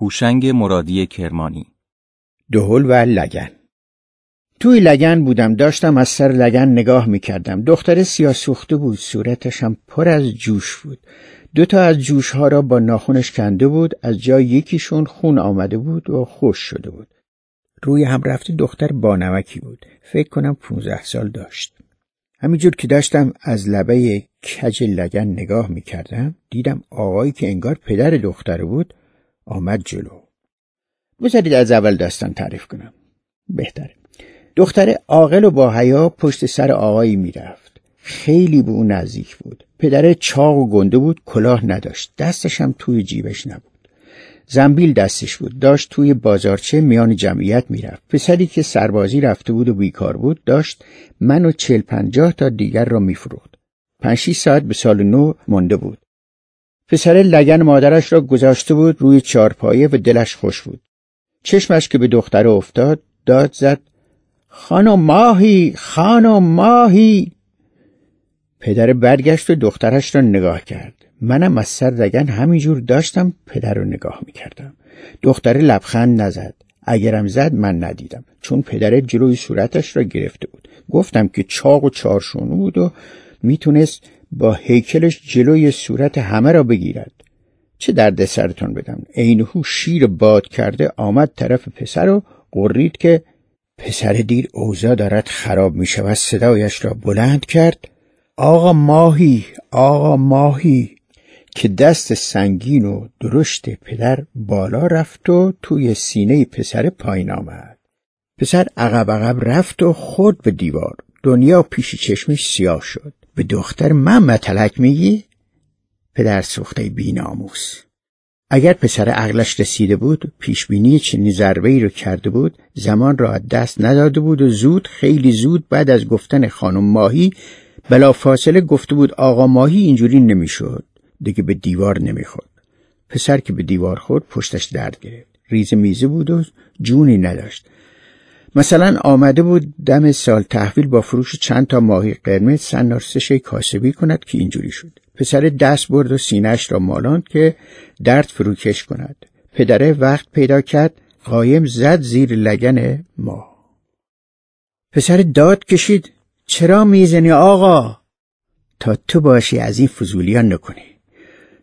هوشنگ مرادی کرمانی. دهل و لگن. توی لگن بودم داشتم از سر لگن نگاه می‌کردم. دختر سیاه سوخته بود صورتش هم پر از جوش بود. دو تا از جوش ها را با ناخونش کنده بود از جای یکیشون خون آمده بود و خوش شده بود. روی هم رفته دختر بانمکی بود. فکر کنم 15 سال داشت. همینجور که داشتم از لبه کج لگن نگاه می‌کردم دیدم آقایی که انگار پدر دختر بود آمد جلو. بذارید از اول داستان تعریف کنم. بهتره. دختر عاقل و با حیا پشت سر آقایی می‌رفت. خیلی به او نزدیک بود. پدر چاق و گنده بود کلاه نداشت. دستش هم توی جیبش نبود. زنبیل دستش بود. داشت توی بازارچه میان جمعیت می‌رفت. پسری که سربازی رفته بود و بیکار بود داشت من و چل پنجاه تا دیگر را میفروخت. پنج ساعت به سال نو مانده بود. پسر لگن مادرش را گذاشته بود روی چارپایه و دلش خوش بود. چشمش که به دختر افتاد داد زد خانم ماهی خانم ماهی. پدر برگشت و دخترش را نگاه کرد. منم از سر لگن همینجور داشتم پدر رو نگاه می‌کردم. دختر لبخند نزد. اگرم زد من ندیدم چون پدر جلوی صورتش را گرفته بود. گفتم که چاق و چارشونو بود و می‌تونست با هیکلش جلوی صورت همه را بگیرد. چه درد سرتون بدم. عینهو شیر باد کرده آمد طرف پسر و قرید که پسر دیر اوضاع دارد خراب می شود صدایش را بلند کرد. آقا ماهی آقا ماهی. که دست سنگین و درشت پدر بالا رفت و توی سینه پسر پایین آمد. پسر عقب عقب رفت و خورد به دیوار. دنیا پیش چشمش سیاه شد. به دختر من متلک میگی؟ پدر سوخته بیناموس. اگر پسر عقلش رسیده بود پیشبینی چنین ضربه ای رو کرده بود زمان را دست نداده بود و زود خیلی زود بعد از گفتن خانم ماهی بلا فاصله گفته بود آقا ماهی اینجوری نمی‌شد. دیگه به دیوار نمی‌خورد. پسر که به دیوار خورد پشتش درد گرفت. ریز میزه بود و جونی نداشت. مثلا آمده بود دم سال تحویل با فروش چند تا ماهی قرمز سنار سشه کاسبی کند که اینجوری شد. پسر دست برد و سینهش را مالاند که درد فروکش کند. پدره وقت پیدا کرد قایم زد زیر لگن ما پسر داد کشید چرا می‌زنی آقا؟ تا تو باشی از این فضولیان نکنی.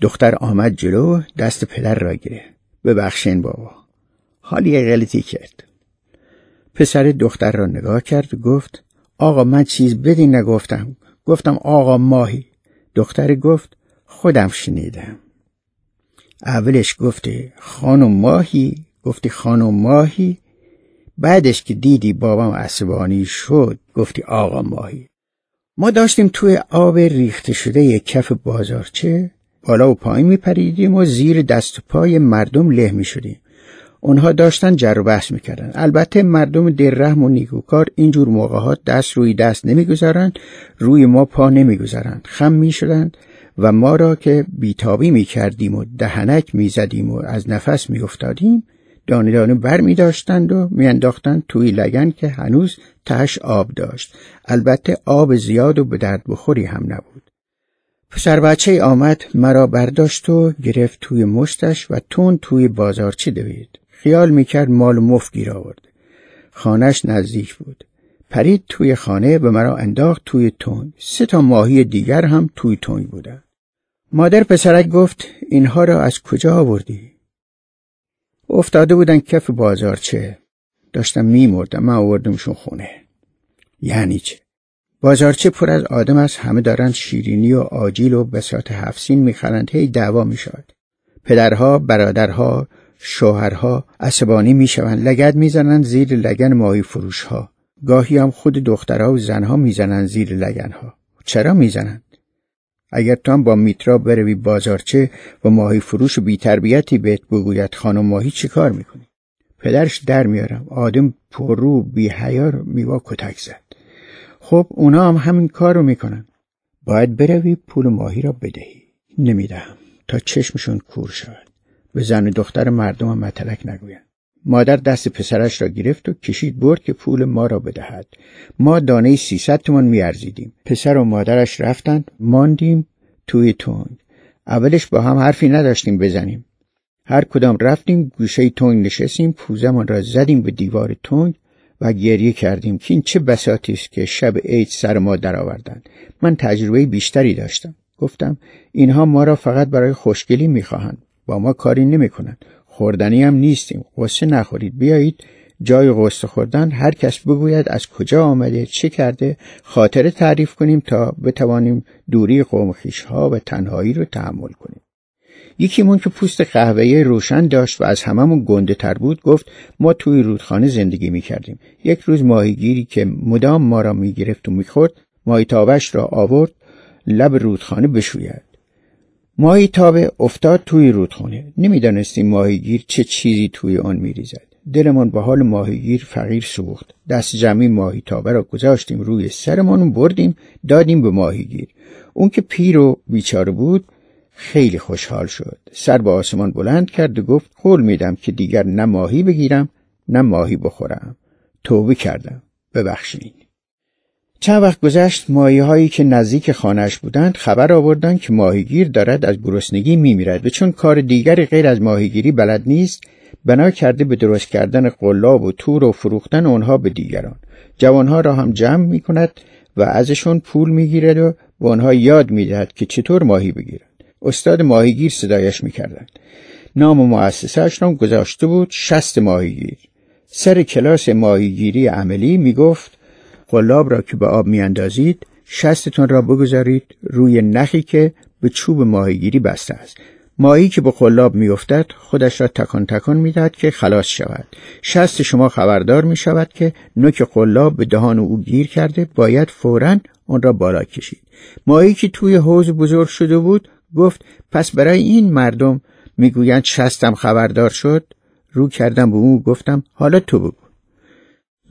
دختر آمد جلو دست پدر را گیره ببخشین بابا. حالی غلطی کرد. پسر دختر را نگاه کرد و گفت آقا من چیز بدی نگفتم. گفتم آقا ماهی. دختر گفت خودم شنیدم. اولش گفته خانم ماهی؟ گفتی خانم ماهی؟ بعدش که دیدی بابام عصبانی شد گفتی آقا ماهی. ما داشتیم توی آب ریخته شده یک کف بازارچه بالا و پایین میپریدیم و زیر دست و پای مردم له می شدیم. اونها داشتن جر و بحث می‌کردن. البته مردم رحم و نیکوکار اینجور موقعات دست روی دست نمی‌گذارند روی ما پا نمی‌گذارند. خم می‌شدند و ما را که بیتابی می‌کردیم و دهنک می‌زدیم و از نفس میافتادیم دانه دانه بر می داشتند و میانداختند توی لگن که هنوز تهش آب داشت. البته آب زیاد و به درد بخوری هم نبود. پسر بچه آمد مرا برداشت و گرفت توی مشتش و تون توی بازارچه دوید. خیال می‌کرد مال مف گیر آورد. خانش نزدیک بود. پرید توی خانه به مرا انداخت توی تون سه تا ماهی دیگر هم توی تون بودن. مادر پسرک گفت اینها را از کجا آوردی؟ افتاده بودن کف بازارچه داشتم میمردم من آوردمشون خونه. یعنی چه؟ بازارچه پر از آدم است همه دارن شیرینی و آجیل و بسات هفسین می‌خرند. هی دعوا می‌شود. پدرها برادرها شوهرها عصبانی می‌شوند لگد می‌زنند زیر لگن ماهی فروش ها گاهی هم خود دخترها و زنها می‌زنند زیر لگن ها چرا می‌زنند؟ اگر تو هم با میترا بروی بازارچه و ماهی فروش و بیتربیتی بهت بگوید خانم ماهی چی کار می‌کنی؟ پدرش در میارم. آدم پررو بی حیار میوا کتک زد. خب اونا هم همین کار رو می‌کنن. باید بروی پول ماهی را بدهی. نمی‌دهم. تا چشمشون کور شود. به زن و دختر مردم هم مطلق نگویند. مادر دست پسرش را گرفت و کشید برد که پول ما را بدهد. ما دانه سیصد تومان میارزیدیم. پسر و مادرش رفتند ماندیم توی تنگ. اولش با هم حرفی نداشتیم بزنیم. هر کدام رفتیم گوشه تنگ نشستیم پوزمان را زدیم به دیوار تنگ و گریه کردیم که این چه بساتی است که شب عید سر ما درآوردند. من تجربه بیشتری داشتم. گفتم اینها ما را فقط برای خوشگلی می‌خواهند. با ما کاری نمی‌کنند خوردنی هم نیستیم. قصه نخورید. بیایید جای قصه خوردن. هر کس بگوید از کجا آمده چه کرده. خاطره تعریف کنیم تا بتوانیم دوری قوم ها و تنهایی رو تحمل کنیم. یکیمون که پوست قهوه‌ای روشن داشت و از هممون گنده تر بود گفت ما توی رودخانه زندگی می کردیم. یک روز ماهیگیری که مدام ما را می گرفت و می خورد ماهی را آورد لب رودخانه بشوید. ماهی تابه افتاد توی رودخانه. نمی‌دانستیم ماهیگیر چه چیزی توی آن میریزد. دلمان به حال ماهیگیر فقیر سوخت. دست جمعی ماهی تابه را گذاشتیم روی سرمان بردیم دادیم به ماهیگیر. اون که پیر و بیچاره بود خیلی خوشحال شد سر به آسمان بلند کرد و گفت قول میدم که دیگر نه ماهی بگیرم نه ماهی بخورم توبه کردم ببخشید چند وقت گذشت ماهی هایی که نزدیک خانهش بودند خبر آوردند که ماهیگیر دارد از گرسنگی میمیرد و چون کار دیگری غیر از ماهیگیری بلد نیست بنا کرده به درست کردن قلاب و تور و فروختن آنها به دیگران. جوانها را هم جمع می کند و ازشون پول می‌گیرد و به آنها یاد می‌دهد که چطور ماهی بگیرد استاد ماهیگیر صدایش می‌کردند. نام مؤسسهاش را گذاشته بود شست ماهیگیر. سر کلاس ماهیگیری عملی می‌گفت قلاب را که به آب میاندازید شستتون را بگذارید روی نخی که به چوب ماهیگیری بسته است. ماهی که به قلاب میافتد خودش را تکان تکان می‌دهد که خلاص شود. شست شما خبردار می شود که نوک قلاب به دهان او گیر کرده باید فورا آن را بالا کشید. ماهی که توی حوز بزرگ شده بود گفت پس برای این مردم می‌گویند شستم خبردار شد رو کردم به او گفتم حالا تو بگو.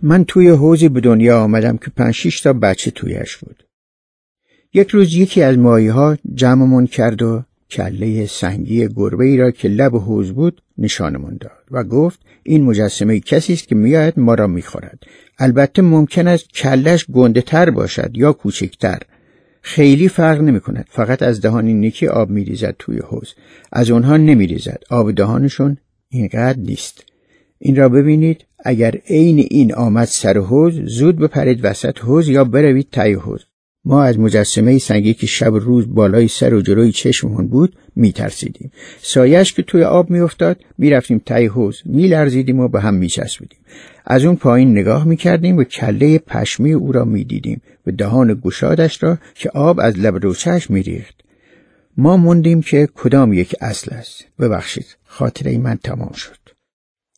من توی حوزی به دنیا آمدم که پنج تا بچه تویش بود یک روز یکی از ماهی ها جمعمون کرد و کله سنگی گربه ای را که لب حوز بود نشانمون داد و گفت این مجسمه کسی است که میآید ما را می‌خورد البته ممکن است کلش گنده تر باشد یا کوچکتر خیلی فرق نمی کند. فقط از دهان نیکی آب می ریزد توی حوز. از اونها نمی ریزد. آب دهانشون اینقدر نیست. این را ببینید اگر عین این آمد سر حوز زود بپرید وسط حوز یا بروید تای حوز. ما از مجسمه سنگی که شب روز بالای سر و جلوی چشممون بود میترسیدیم. سایش که توی آب میافتاد می‌رفتیم تای حوز میلرزیدیم و به هم میچسبیدیم. از اون پایین نگاه می‌کردیم و کله پشمی او را می‌دیدیم و دهان گشادش را که آب از لب روچش میریخت. ما موندیم که کدام یک اصل است. ببخشید خاطره من تمام شد.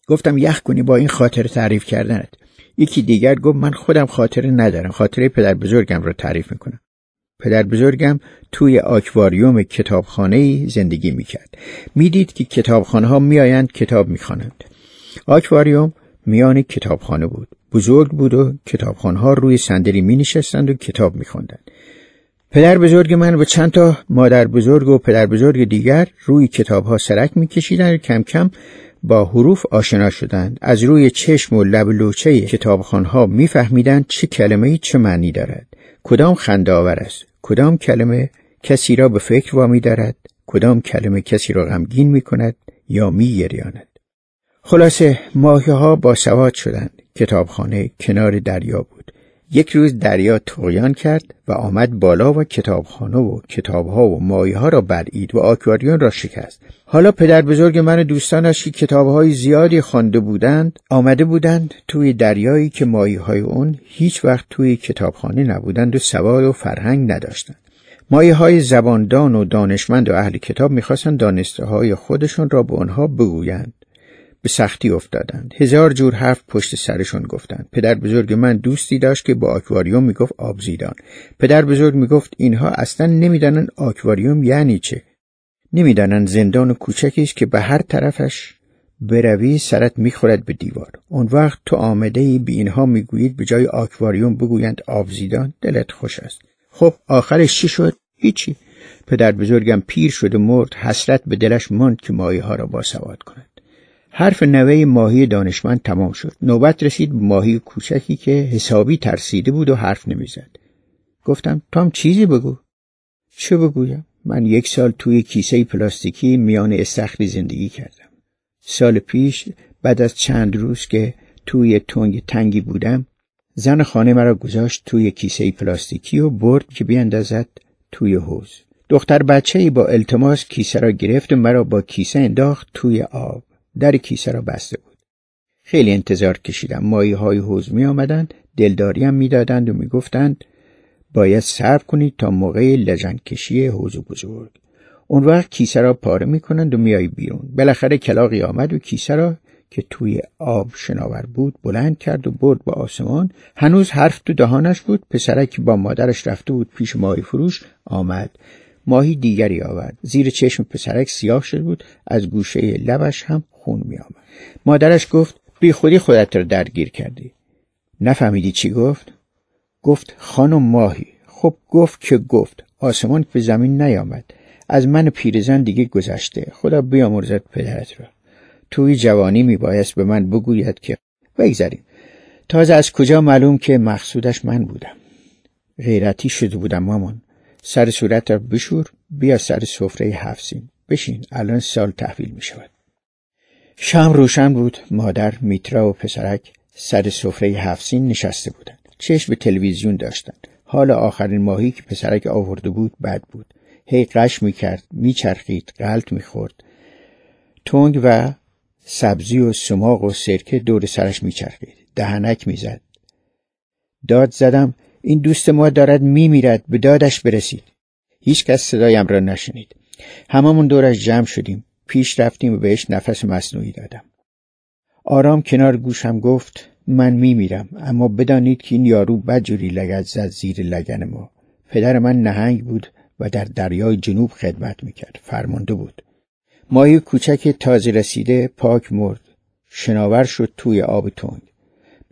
گفتم یخ کنی با این خاطره تعریف کردنت. یکی دیگر گفت من خودم خاطره ندارم خاطره پدر بزرگم را تعریف می‌کنم. پدر بزرگم توی آکواریوم کتابخانه زندگی می‌کرد. می‌دید که کتابخانه ها میآیند کتاب می‌خوانند. آکواریوم میان کتابخانه بود. بزرگ بود و کتابخانه ها روی صندلی می نشستند و کتاب می پدر بزرگ من و چند تا مادر بزرگ و پدر بزرگ دیگر روی کتاب ها سرک می کشیدن و کم کم با حروف آشنا شدند. از روی چشم و لب لوچه کتابخان ها میفهمیدند چه کلمه چه معنی دارد. کدام خنداور است؟ کدام کلمه کسی را به فکر وامی دارد؟ کدام کلمه کسی را غمگین می کند یا می گریاند خلاصه ماهی ها با سواد شدند. کتابخانه کنار دریا بود. یک روز دریا تویان کرد و آمد بالا و کتابخانه و کتابها و مایه ها را بلعید و آکواریون را شکست. حالا پدر بزرگ من و دوستانش که کتابهای زیادی خوانده بودند آمده بودند توی دریایی که مایه های اون هیچ وقت توی کتابخانه نبودند و سواد و فرهنگ نداشتند. مایه های زباندان و دانشمند و اهل کتاب می‌خواستند دانسته های خودشون را به آنها بگویند. به سختی افتادند. هزار جور حرف پشت سرشون گفتند. پدر بزرگ من دوستی داشت که با آکواریوم می‌گفت آبزیدان. پدر بزرگ می‌گفت اینها اصلا نمی‌دانند آکواریوم یعنی چه. نمی‌دانند زندان کوچکی است که به هر طرفش بروی سرت می‌خورد به دیوار. اون وقت تو آمده ای به اینها می‌گویید به جای آکواریوم بگویند آبزیدان دلت خوش است. خب آخرش چی شد؟ هیچی. پدر بزرگم پیر شد و مرد. حسرت به دلش ماند که مایه ها را باسواد کند. حرف نوه ماهی دانشمند تمام شد. نوبت رسید ماهی کوچکی که حسابی ترسیده بود و حرف نمی‌زد. گفتم تام چیزی بگو. چه بگویم؟ من یک سال توی کیسه پلاستیکی میان استخری زندگی کردم. سال پیش بعد از چند روز که توی تنگ تنگی بودم زن خانه مرا گذاشت توی کیسه پلاستیکی و برد که بیاندازد توی حوز دختر بچه ای با التماس کیسه را گرفت و مرا با کیسه انداخت توی آب. در کیسه را بسته بود. خیلی انتظار کشیدم. مایی های حوز می آمدند دلداریم می‌دادند و می‌گفتند باید صبر کنید تا موقع لجن کشی حوز بزرگ. اون وقت کیسه را پاره می‌کنند و میای بیرون. بالاخره کلاقی آمد و کیسه را که توی آب شناور بود بلند کرد و برد با آسمان. هنوز حرف تو دهانش بود پسرک با مادرش رفته بود پیش ماهی فروش آمد. ماهی دیگری آورد. زیر چشم پسرک سیاه شده بود از گوشه لبش هم خون می آمد. مادرش گفت بی خودی خودت را درگیر کردی. نفهمیدی چی گفت؟ گفت خانم ماهی. خب گفت که گفت. آسمان به زمین نیامد. از من پیرزن دیگه گذشته. خدا بیامرزد پدرت را. توی جوانی میبایست به من بگوید که بگذریم. تازه از کجا معلوم که مقصودش من بودم؟ غیرتی شده بودم مامان. سر صورت را بشور بیا سر سفره هفسین بشین الان سال تحویل می شود شام روشن بود. مادر میترا و پسرک سر سفره هفسین نشسته بودند. چشم به تلویزیون داشتند. حال آخرین ماهی که پسرک آورده بود بد بود. هی قش می‌کرد میچرخید غلط می‌خورد. تنگ و سبزی و سماق و سرکه دور سرش میچرخید. دهنک می‌زد. داد زدم این دوست ما دارد میمیرد به دادش برسید. هیچ کس صدایم را نشنید. هممون دورش جمع شدیم. پیش رفتیم و بهش نفس مصنوعی دادم. آرام کنار گوشم گفت من میمیرم اما بدانید که این یارو بدجوری لگت زد زیر لگن ما. پدر من نهنگ بود و در دریای جنوب خدمت می‌کرد. فرمانده بود. ماهی کوچک تازه رسیده پاک مرد. شناور شد توی آب تنگ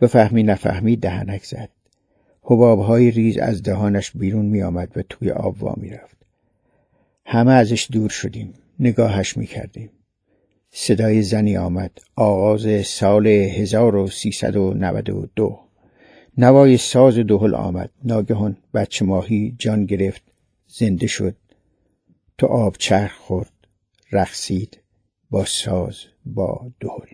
بفهمی نفهمی دهنک زد. حبابهای ریز از دهانش بیرون می آمد و توی آب وا می رفت. همه ازش دور شدیم. نگاهش می کردیم. صدای زنی آمد آغاز سال 1392 نوای ساز دهل آمد ناگهان بچه ماهی جان گرفت زنده شد. تو آب چرخ خورد رقصید با ساز با دهل.